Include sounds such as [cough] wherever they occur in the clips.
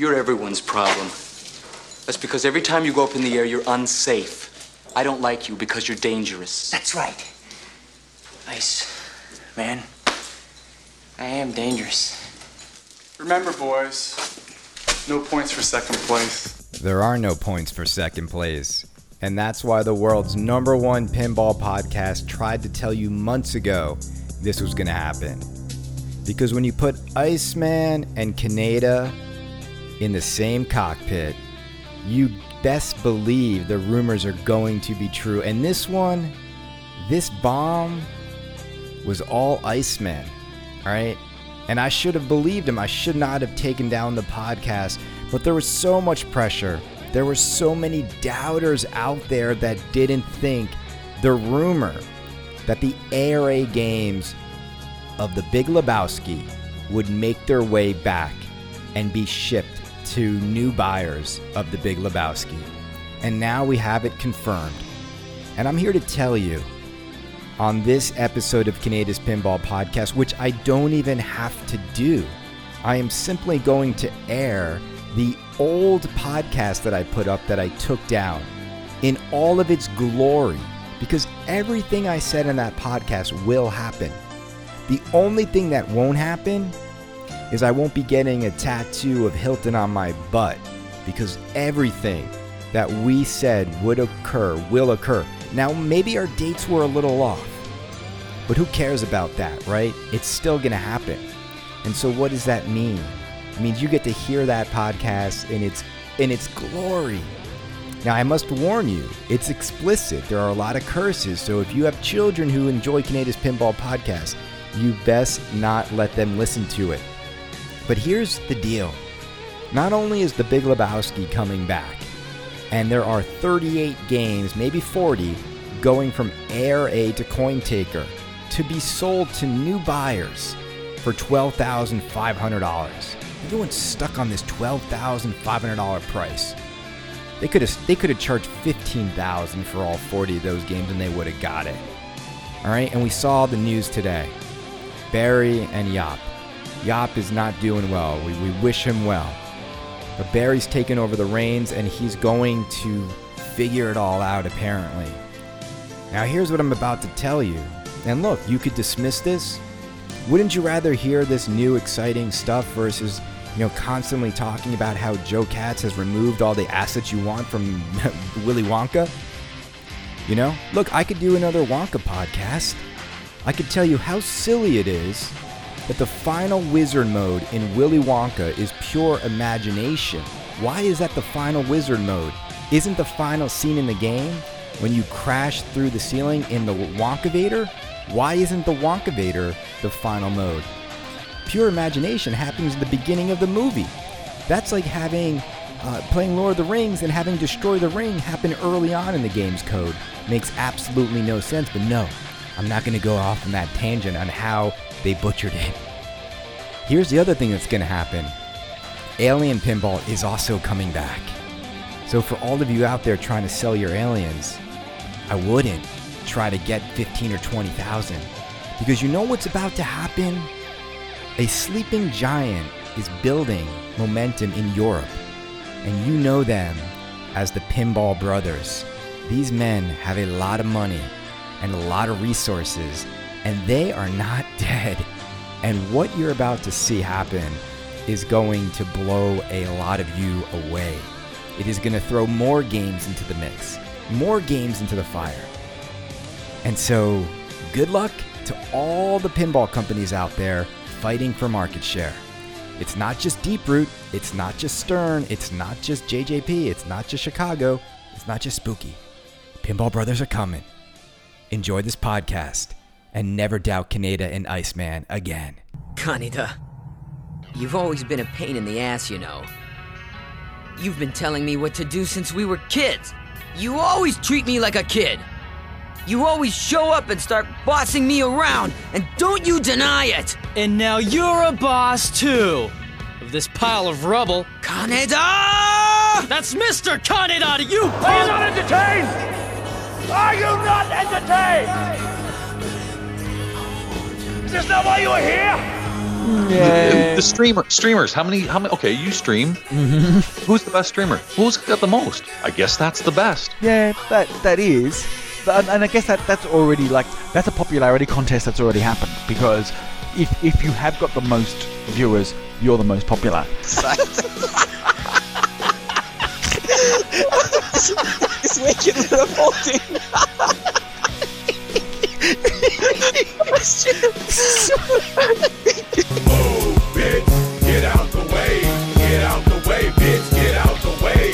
You're everyone's problem. That's because every time you go up in the air, you're unsafe. I don't like you because you're dangerous. That's right. Ice, man. I am dangerous. Remember, boys, no points for second place. There are no points for second place. And that's why the world's number one pinball podcast tried to tell you months ago this was going to happen. Because when you put Iceman and Kaneda in the same cockpit, you best believe the rumors are going to be true. And this one, this bomb was all Iceman, all right? And I should have believed him. I should not have taken down the podcast. But there was so much pressure. There were so many doubters out there that didn't think the rumor that the ARA games of the Big Lebowski would make their way back and be shipped to new buyers of the Big Lebowski. And now we have it confirmed. And I'm here to tell you on this episode of Kaneda's Pinball Podcast, which I don't even have to do. I am simply going to air the old podcast that I put up that I took down in all of its glory because everything I said in that podcast will happen. The only thing that won't happen is I won't be getting a tattoo of Hilton on my butt because everything that we said would occur will occur. Now, maybe our dates were a little off, but who cares about that, right? It's still going to happen. And so, what does that mean? It means you get to hear that podcast in its in its glory. Now, I must warn you, it's explicit. There are a lot of curses. So, if you have children who enjoy Kaneda's Pinball podcast, you best not let them listen to it. But here's the deal not only is The Big Lebowski coming back, and there are 38 games, maybe 40, going from ARA to CoinTaker to be sold to new buyers for $12,500. Everyone's stuck on this $12,500 price. They could have they could have charged 15,000 for all 40 of those games and they would have got it. All right? And we saw the news today. Barry and Jop. Jop is not doing well. We, we wish him well. But Barry's taken over the reins and he's going to figure it all out, apparently. Now, here's what I'm about to tell you. And look, you could dismiss this. Wouldn't you rather hear this new exciting stuff versus, you know, constantly talking about how Joe Katz has removed all the assets you want from [laughs] Willy Wonka? You know, look, I could do another Wonka podcast. I could tell you how silly it is that the final wizard mode in Willy Wonka is pure imagination. Why is that the final wizard mode? Isn't the final scene in the game when you crash through the ceiling in the Wonkavator? Why isn't the Wonkavator the final mode? Pure imagination happens at the beginning of the movie. That's like having uh, playing Lord of the Rings and having Destroy the Ring happen early on in the game's code. Makes absolutely no sense, but no, I'm not going to go off on that tangent on how they butchered it. Here's the other thing that's going to happen Alien Pinball is also coming back. So, for all of you out there trying to sell your aliens, I wouldn't try to get 15 or 20,000 because you know what's about to happen? A sleeping giant is building momentum in Europe, and you know them as the Pinball Brothers. These men have a lot of money and a lot of resources, and they are not dead. And what you're about to see happen is going to blow a lot of you away. It is going to throw more games into the mix, more games into the fire. And so, good luck to all the pinball companies out there fighting for market share. It's not just Deeproot, it's not just Stern, it's not just JJP, it's not just Chicago, it's not just Spooky. Pinball Brothers are coming. Enjoy this podcast and never doubt Kaneda and Iceman again. Kaneda, you've always been a pain in the ass, you know. You've been telling me what to do since we were kids. You always treat me like a kid. You always show up and start bossing me around, and don't you deny it! And now you're a boss too! Of this pile of rubble. Kaneda! That's Mr. Kaneda to you, Are you not entertained? Are you not entertained? Is this not why you are here? The, the streamer streamers. How many? How many? Okay, you stream. Mm-hmm. Who's the best streamer? Who's got the most? I guess that's the best. Yeah, that that is. But- And I guess that that's already like that's a popularity contest that's already happened because if if you have got the most viewers, you're the most popular. It's [laughs] making wicked revolting. Bitch, get out the way. Get out the way, bitch, get out the way.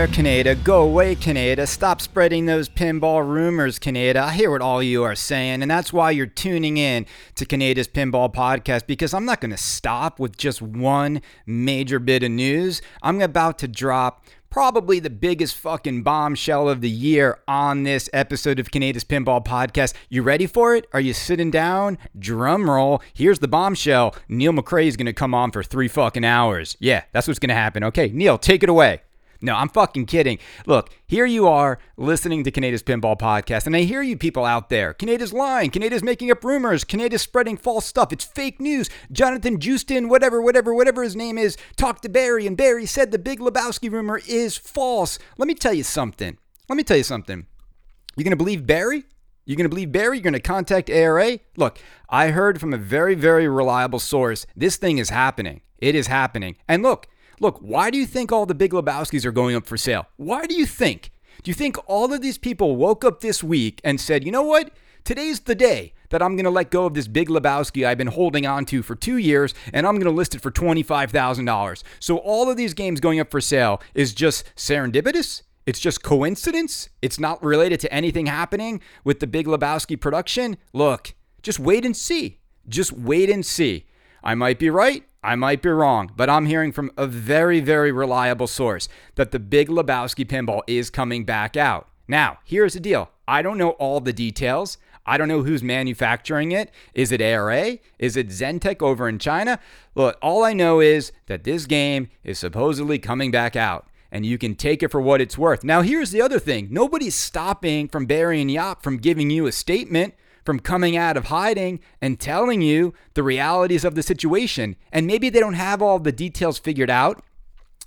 Fair, Kaneda. Go away, Kaneda. Stop spreading those pinball rumors, Kaneda. I hear what all you are saying, and that's why you're tuning in to Kaneda's Pinball Podcast because I'm not going to stop with just one major bit of news. I'm about to drop probably the biggest fucking bombshell of the year on this episode of Kaneda's Pinball Podcast. You ready for it? Are you sitting down? Drum roll. Here's the bombshell. Neil McRae is going to come on for three fucking hours. Yeah, that's what's going to happen. Okay, Neil, take it away. No, I'm fucking kidding. Look, here you are listening to Kaneda's Pinball Podcast, and I hear you people out there. Kaneda's lying. Kaneda's making up rumors. Kaneda's spreading false stuff. It's fake news. Jonathan Justin, whatever, whatever, whatever his name is, talked to Barry, and Barry said the Big Lebowski rumor is false. Let me tell you something. Let me tell you something. You're gonna believe Barry? You're gonna believe Barry? You're gonna contact ARA? Look, I heard from a very, very reliable source. This thing is happening. It is happening. And look, look. Why do you think all the Big Lebowskis are going up for sale? Why do you think? Do you think all of these people woke up this week and said, you know what? Today's the day that I'm going to let go of this big Lebowski I've been holding on to for two years, and I'm going to list it for $25,000. So all of these games going up for sale is just serendipitous. It's just coincidence. It's not related to anything happening with the Big Lebowski production. Look, just wait and see. Just wait and see. I might be right. I might be wrong, but I'm hearing from a very, very reliable source that the Big Lebowski pinball is coming back out. Now, here's the deal I don't know all the details. I don't know who's manufacturing it. Is it ARA? Is it Zentech over in China? Look, all I know is that this game is supposedly coming back out. And you can take it for what it's worth. Now, here's the other thing nobody's stopping from Barry and Jop from giving you a statement from coming out of hiding and telling you the realities of the situation. And maybe they don't have all the details figured out.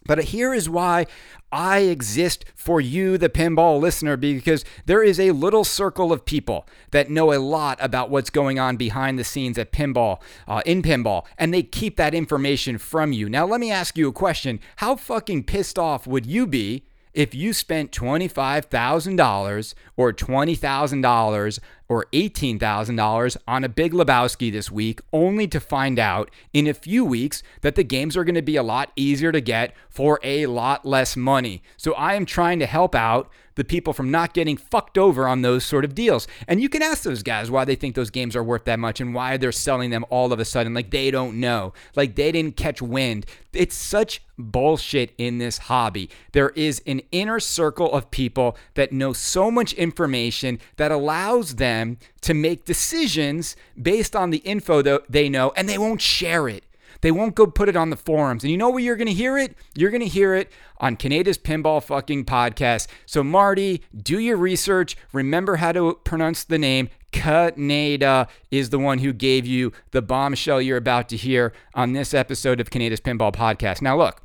But here is why I exist for you, the pinball listener, because there is a little circle of people that know a lot about what's going on behind the scenes at pinball, uh, in pinball, and they keep that information from you. Now, let me ask you a question How fucking pissed off would you be? If you spent $25,000 or $20,000 or $18,000 on a Big Lebowski this week, only to find out in a few weeks that the games are going to be a lot easier to get for a lot less money. So I am trying to help out the people from not getting fucked over on those sort of deals. And you can ask those guys why they think those games are worth that much and why they're selling them all of a sudden. Like they don't know. Like they didn't catch wind. It's such bullshit in this hobby. There is an inner circle of people that know so much information that allows them to make decisions based on the info that they know and they won't share it. They won't go put it on the forums. And you know where you're going to hear it? You're going to hear it on Kaneda's Pinball fucking podcast. So, Marty, do your research. Remember how to pronounce the name. Kaneda is the one who gave you the bombshell you're about to hear on this episode of Kaneda's Pinball podcast. Now, look.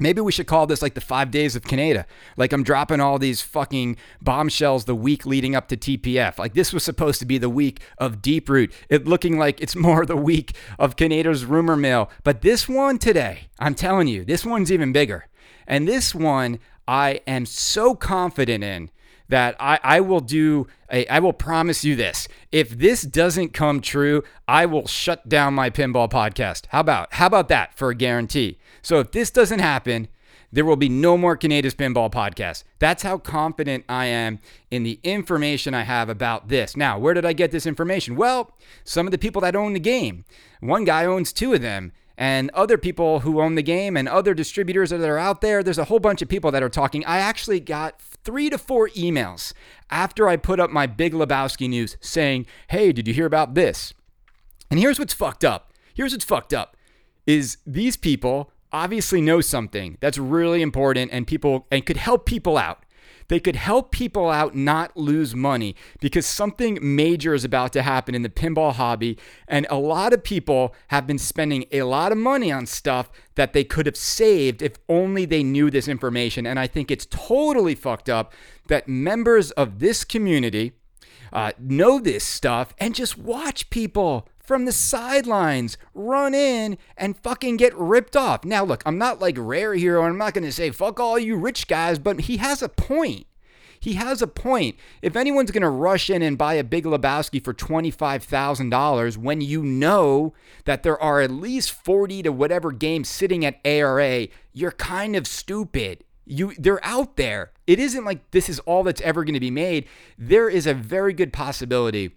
Maybe we should call this like the five days of Kaneda. Like I'm dropping all these fucking bombshells the week leading up to TPF. Like this was supposed to be the week of Deep Root. It looking like it's [laughs] more the week of Kaneda's rumor mill. But this one today, I'm telling you, this one's even bigger. And this one I am so confident in that I, I will do a, I will promise you this. If this doesn't come true, I will shut down my pinball podcast. How about how about that for a guarantee? So if this doesn't happen, there will be no more Kaneda's Pinball Podcast. That's how confident I am in the information I have about this. Now, where did I get this information? Well, some of the people that own the game. One guy owns two of them, and other people who own the game and other distributors that are out there. There's a whole bunch of people that are talking. I actually got three to four emails after I put up my Big Lebowski news saying, hey, did you hear about this? And here's what's fucked up. Here's what's fucked up is these people obviously know something that's really important and people and could help people out. They could help people out not lose money because something major is about to happen in the pinball hobby. And a lot of people have been spending a lot of money on stuff that they could have saved if only they knew this information. And I think it's totally fucked up that members of this community uh, know this stuff and just watch people from the sidelines run in and fucking get ripped off. Now, look, I'm not like Rare Hero, and I'm not going to say fuck all you rich guys, but he has a point. He has a point. If anyone's going to rush in and buy a Big Lebowski for $25,000 when you know that there are at least 40 to whatever games sitting at ARA, you're kind of stupid. You they're out there. It isn't like this is all that's ever going to be made. There is a very good possibility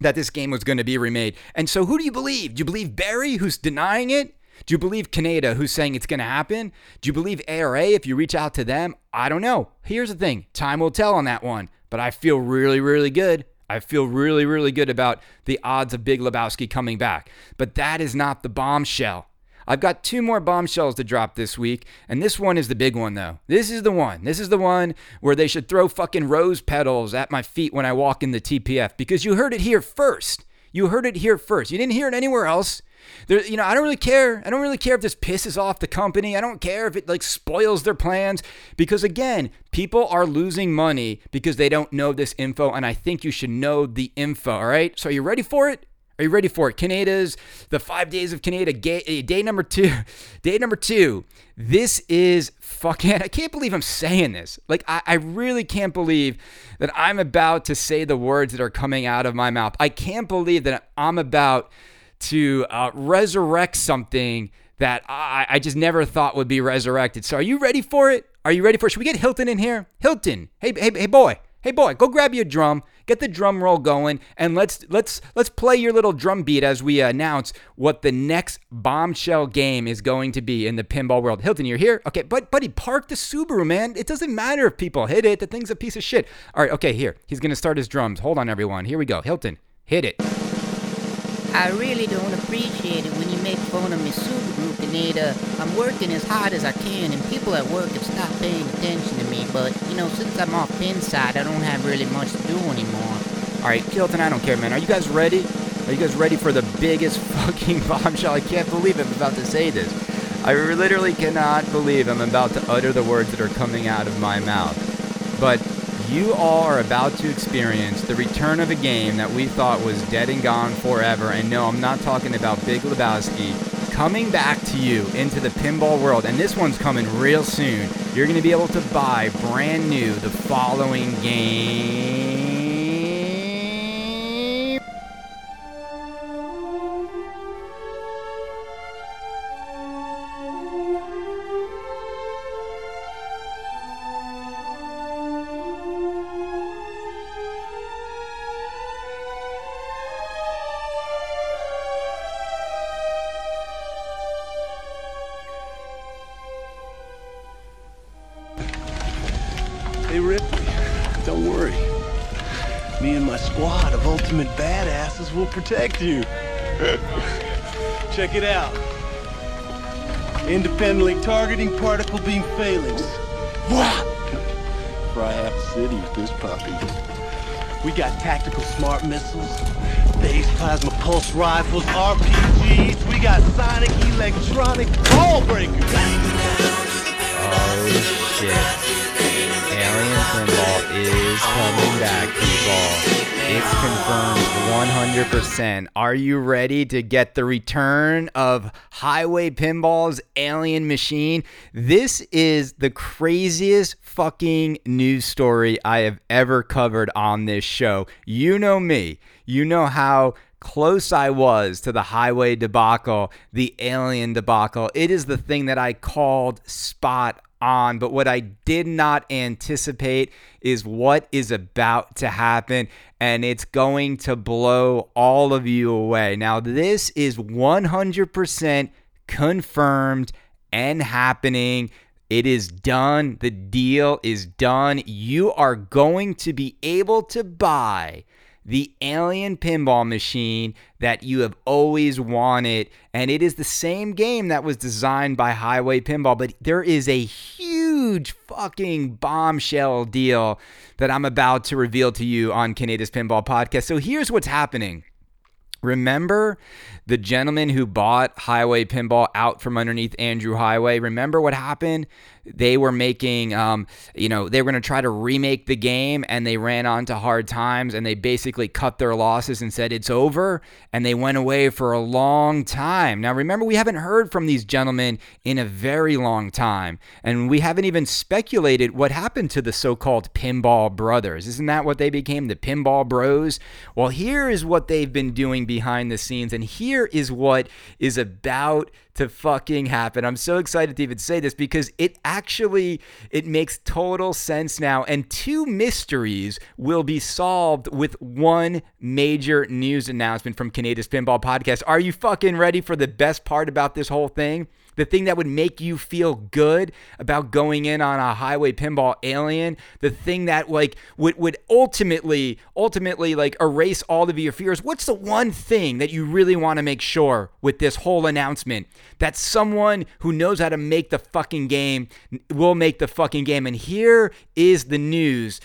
that this game was going to be remade. And so who do you believe? Do you believe Barry who's denying it? Do you believe Kaneda who's saying it's going to happen? Do you believe ARA if you reach out to them? I don't know. Here's the thing. Time will tell on that one, but I feel really really good. I feel really really good about the odds of Big Lebowski coming back. But that is not the bombshell. I've got two more bombshells to drop this week, and this one is the big one, though. This is the one. This is the one where they should throw fucking rose petals at my feet when I walk in the TPF because you heard it here first. You heard it here first. You didn't hear it anywhere else. There, you know, I don't really care. I don't really care if this pisses off the company. I don't care if it like spoils their plans because again, people are losing money because they don't know this info and I think you should know the info, all right? So are you ready for it? Are you ready for it? Kaneda's the five days of Kaneda ga- day number two. [laughs] Day number two. This is fucking. [laughs] I can't believe I'm saying this. Like I, I really can't believe that I'm about to say the words that are coming out of my mouth. I can't believe that I'm about to uh, resurrect something that I, I just never thought would be resurrected. So are you ready for it? Are you ready for it? Should we get Hilton in here? Hilton, hey, hey, hey, boy. Hey boy, go grab your drum, get the drum roll going, and let's let's let's play your little drum beat as we announce what the next bombshell game is going to be in the pinball world. Hilton, you're here? Okay, but buddy, park the Subaru, man. It doesn't matter if people hit it. The thing's a piece of shit. All right, okay, here. He's gonna start his drums. Hold on, everyone. Here we go. Hilton, hit it. I really don't appreciate it when you make fun of me Subaru Canada. I'm working as hard as I can and people at work have stopped paying attention to me, but you know, since I'm off Pinside, I don't have really much to do anymore. All right, Hilton, I don't care, man. Are you guys ready? Are you guys ready for the biggest [laughs] fucking bombshell? I can't believe I'm about to say this. I literally cannot believe I'm about to utter the words that are coming out of my mouth. But you all are about to experience the return of a game that we thought was dead and gone forever. And no, I'm not talking about Big Lebowski coming back to you into the pinball world. And this one's coming real soon. You're going to be able to buy brand new the following game. Ultimate badasses will protect you. [laughs] Check it out. Independently targeting particle beam failings. Wah! Fry half the city with this puppy. We got tactical smart missiles, phase plasma pulse rifles, RPGs. We got sonic electronic ball breakers. Oh shit. Alien Pinball is coming back, people. It's confirmed 100%. Are you ready to get the return of Heighway Pinball's Alien Machine? This is the craziest fucking news story I have ever covered on this show. You know me. You know how close I was to the highway debacle, the alien debacle. It is the thing that I called spot on. But what I did not anticipate is what is about to happen, and it's going to blow all of you away. Now, this is 100% confirmed and happening. It is done. The deal is done. You are going to be able to buy the alien pinball machine that you have always wanted. And it is the same game that was designed by Heighway Pinball, but there is a huge fucking bombshell deal that I'm about to reveal to you on Kaneda's Pinball Podcast. So here's what's happening. Remember the gentleman who bought Heighway Pinball out from underneath Andrew Heighway? Remember what happened? They were making, um, you know, they were going to try to remake the game and they ran onto hard times and they basically cut their losses and said it's over and they went away for a long time. Now, remember, we haven't heard from these gentlemen in a very long time and we haven't even speculated what happened to the so called Pinball Brothers. Isn't that what they became? The Pinball Bros? Well, here is what they've been doing behind the scenes and here is what is about to fucking happen. I'm so excited to even say this because it actually it makes total sense now and two mysteries will be solved with one major news announcement from Kaneda's Pinball Podcast. Are you fucking ready for the best part about this whole thing? The thing that would make you feel good about going in on a highway pinball alien, the thing that like would would ultimately ultimately like erase all of your fears. What's the one thing that you really want to make sure with this whole announcement that someone who knows how to make the fucking game will make the fucking game? And here is the news.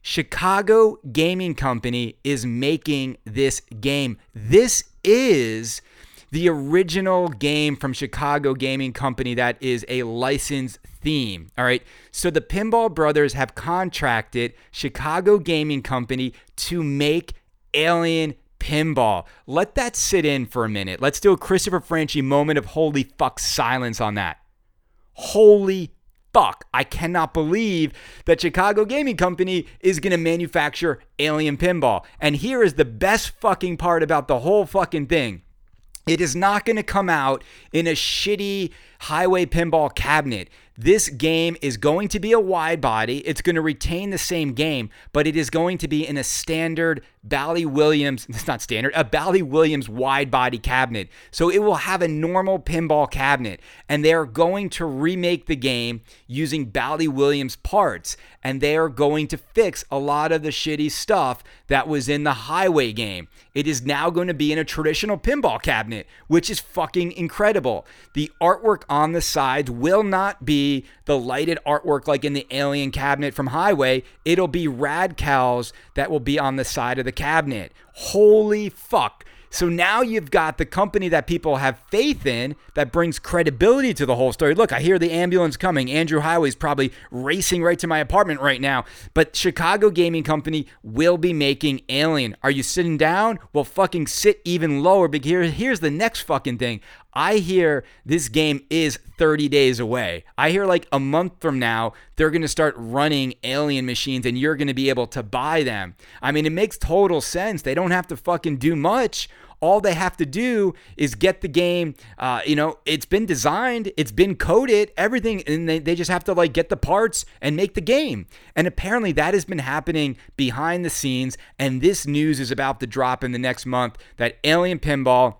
Chicago Gaming Company is making this game. This is the original game from Chicago Gaming Company that is a licensed theme. All right. So the Pinball Brothers have contracted Chicago Gaming Company to make Alien Pinball. Let that sit in for a minute. Let's do a Christopher Franchi moment of holy fuck silence on that. Holy fuck. I cannot believe that Chicago Gaming Company is going to manufacture Alien Pinball. And here is the best fucking part about the whole fucking thing. It is not going to come out in a shitty highway pinball cabinet. This game is going to be a wide body. It's going to retain the same game, but it is going to be in a standard Bally Williams, [laughs] it's not standard, a Bally Williams wide body cabinet. So it will have a normal pinball cabinet, and they are going to remake the game using Bally Williams parts, and they are going to fix a lot of the shitty stuff that was in the highway game. It is now going to be in a traditional pinball cabinet, which is fucking incredible. The artwork on the sides will not be the lighted artwork like in the alien cabinet from Heighway. It'll be rad cows that will be on the side of the cabinet. Holy fuck. So now you've got the company that people have faith in that brings credibility to the whole story. Look, I hear the ambulance coming. Andrew Heighway's probably racing right to my apartment right now. But Chicago Gaming Company will be making Alien. Are you sitting down? Well, fucking sit even lower. But here, here's the next fucking thing. I hear this game is 30 days away. I hear like a month from now, they're going to start running alien machines and you're going to be able to buy them. I mean, it makes total sense. They don't have to fucking do much. All they have to do is get the game. Uh, you know, it's been designed, it's been coded, everything, and they, they just have to like get the parts and make the game. And apparently that has been happening behind the scenes. And this news is about to drop in the next month that Alien Pinball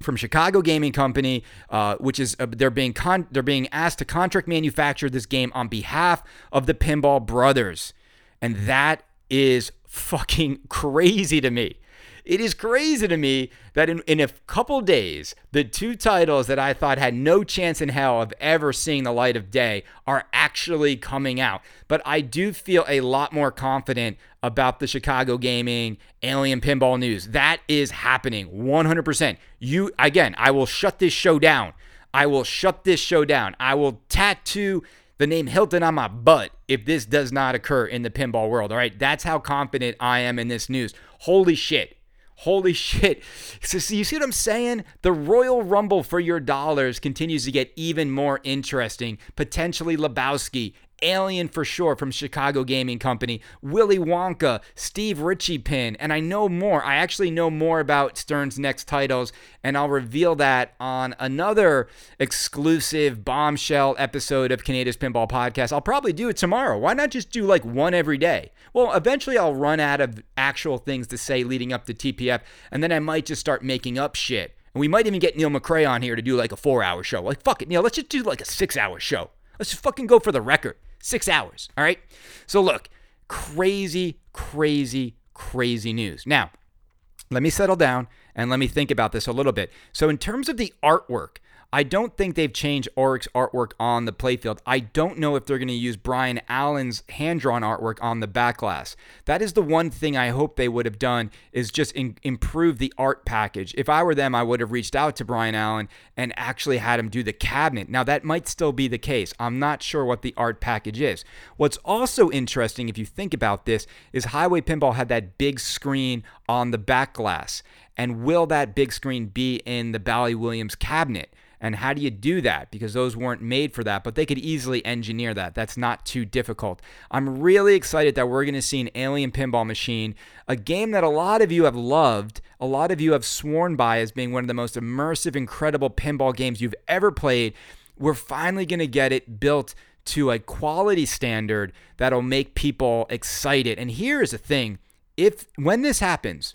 from Chicago Gaming Company, uh, which is uh, they're being con- they're being asked to contract manufacture this game on behalf of the Pinball Brothers, and that is fucking [laughs] crazy to me. It is crazy to me that in, in a couple days, the two titles that I thought had no chance in hell of ever seeing the light of day are actually coming out. But I do feel a lot more confident about the Chicago Gaming Alien Pinball news. That is happening 100%. You, again, I will shut this show down. I will shut this show down. I will tattoo the name Hilton on my butt if this does not occur in the pinball world. All right, that's how confident I am in this news. Holy shit. Holy shit. So, so, you see what I'm saying? The Royal Rumble for your dollars continues to get even more interesting. Potentially Lebowski, Alien for sure from Chicago Gaming Company, Willy Wonka, Steve Ritchie pin, and I know more. I actually know more about Stern's next titles, and I'll reveal that on another exclusive bombshell episode of Kaneda's Pinball Podcast. I'll probably do it tomorrow. Why not just do like one every day? Well, eventually I'll run out of actual things to say leading up to TPF, and then I might just start making up shit. And we might even get Neil McRae on here to do like a four hour show. Like, fuck it, Neil, let's just do like a six hour show. Let's just fucking go for the record. Six hours. All right. So look, crazy, crazy, crazy news. Now, let me settle down and let me think about this a little bit. So, in terms of the artwork, I don't think they've changed Oryx artwork on the playfield. I don't know if they're going to use Brian Allen's hand drawn artwork on the back glass. That is the one thing I hope they would have done is just in, improve the art package. If I were them, I would have reached out to Brian Allen and actually had him do the cabinet. Now that might still be the case. I'm not sure what the art package is. What's also interesting, if you think about this, is Heighway Pinball had that big screen on the back glass. And will that big screen be in the Bally Williams cabinet? And how do you do that? Because those weren't made for that, but they could easily engineer that. That's not too difficult. I'm really excited that we're going to see an Alien Pinball Machine, a game that a lot of you have loved, a lot of you have sworn by as being one of the most immersive, incredible pinball games you've ever played. We're finally going to get it built to a quality standard that'll make people excited. And here's the thing if when this happens,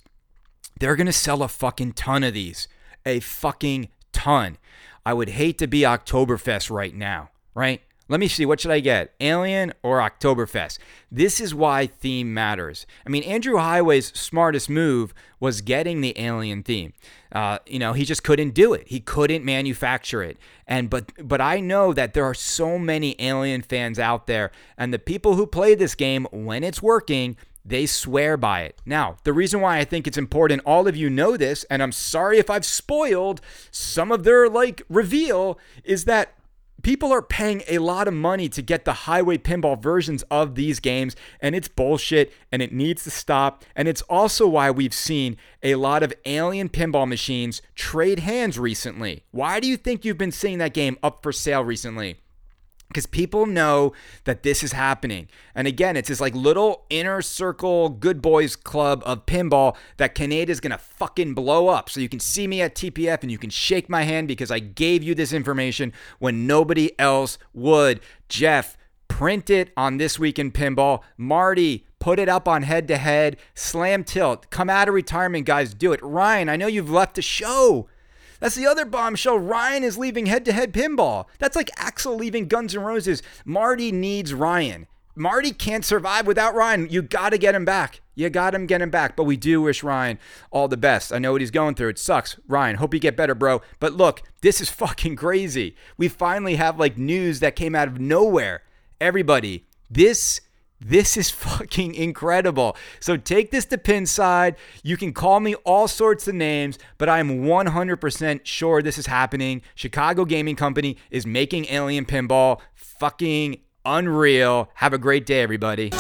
they're going to sell a fucking ton of these. A fucking ton. I would hate to be Oktoberfest right now, right? Let me see, what should I get? Alien or Oktoberfest? This is why theme matters. I mean, Andrew Heighway's smartest move was getting the Alien theme. Uh, you know, he just couldn't do it. He couldn't manufacture it. And but but I know that there are so many Alien fans out there, and the people who play this game when it's working they swear by it. Now, the reason why I think it's important, all of you know this, and I'm sorry if I've spoiled some of their like reveal, is that people are paying a lot of money to get the highway pinball versions of these games, and it's bullshit and it needs to stop. And it's also why we've seen a lot of alien pinball machines trade hands recently. Why do you think you've been seeing that game up for sale recently? Because people know that this is happening. And again, it's this like little inner circle good boys club of pinball that Kaneda's gonna fucking blow up. So you can see me at TPF and you can shake my hand because I gave you this information when nobody else would. Jeff, print it on This Week in Pinball. Marty, put it up on head to head. Slam tilt. Come out of retirement, guys. Do it. Ryan, I know you've left the show. That's the other bombshell. Ryan is leaving head to head pinball. That's like Axel leaving Guns N' Roses. Marty needs Ryan. Marty can't survive without Ryan. You got to get him back. You got him, get him back. But we do wish Ryan all the best. I know what he's going through. It sucks. Ryan, hope you get better, bro. But look, this is [laughs] fucking crazy. We finally have like news that came out of nowhere. Everybody, this this is [laughs] fucking incredible. So take this to Pinside. You can call me all sorts of names, but I'm 100% sure this is happening. Chicago Gaming Company is making Alien Pinball fucking unreal. Have a great day, everybody.